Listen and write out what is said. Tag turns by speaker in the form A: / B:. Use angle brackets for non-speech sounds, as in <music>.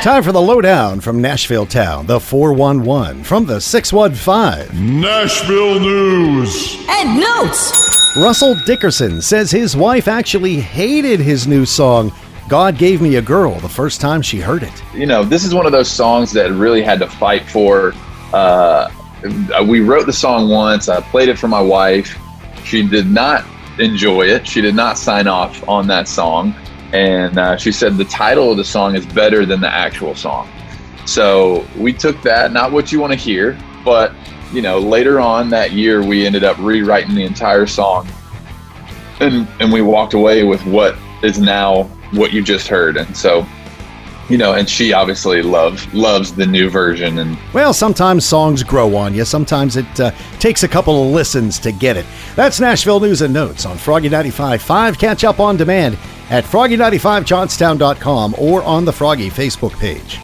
A: <laughs> Time for the lowdown from Nashville Town, the 411 from the 615.
B: Nashville News.
C: And notes.
A: Russell Dickerson says his wife actually hated his new song, God Gave Me a Girl, the first time she heard it.
D: You know, this is one of those songs that really had to fight for. Uh, we wrote the song once, I played it for my wife. She did not enjoy it, she did not sign off on that song and uh, she said the title of the song is better than the actual song. So we took that, not what you want to hear, but you know, later on that year, we ended up rewriting the entire song, and and we walked away with what is now what you just heard, and so. You know, and she obviously loves loves the new version, and
A: Well, sometimes songs grow on you. Sometimes it uh, takes a couple of listens to get it. That's Nashville News and Notes on Froggy 95.5. Catch up on demand at froggy95johnstown.com or on the Froggy Facebook page.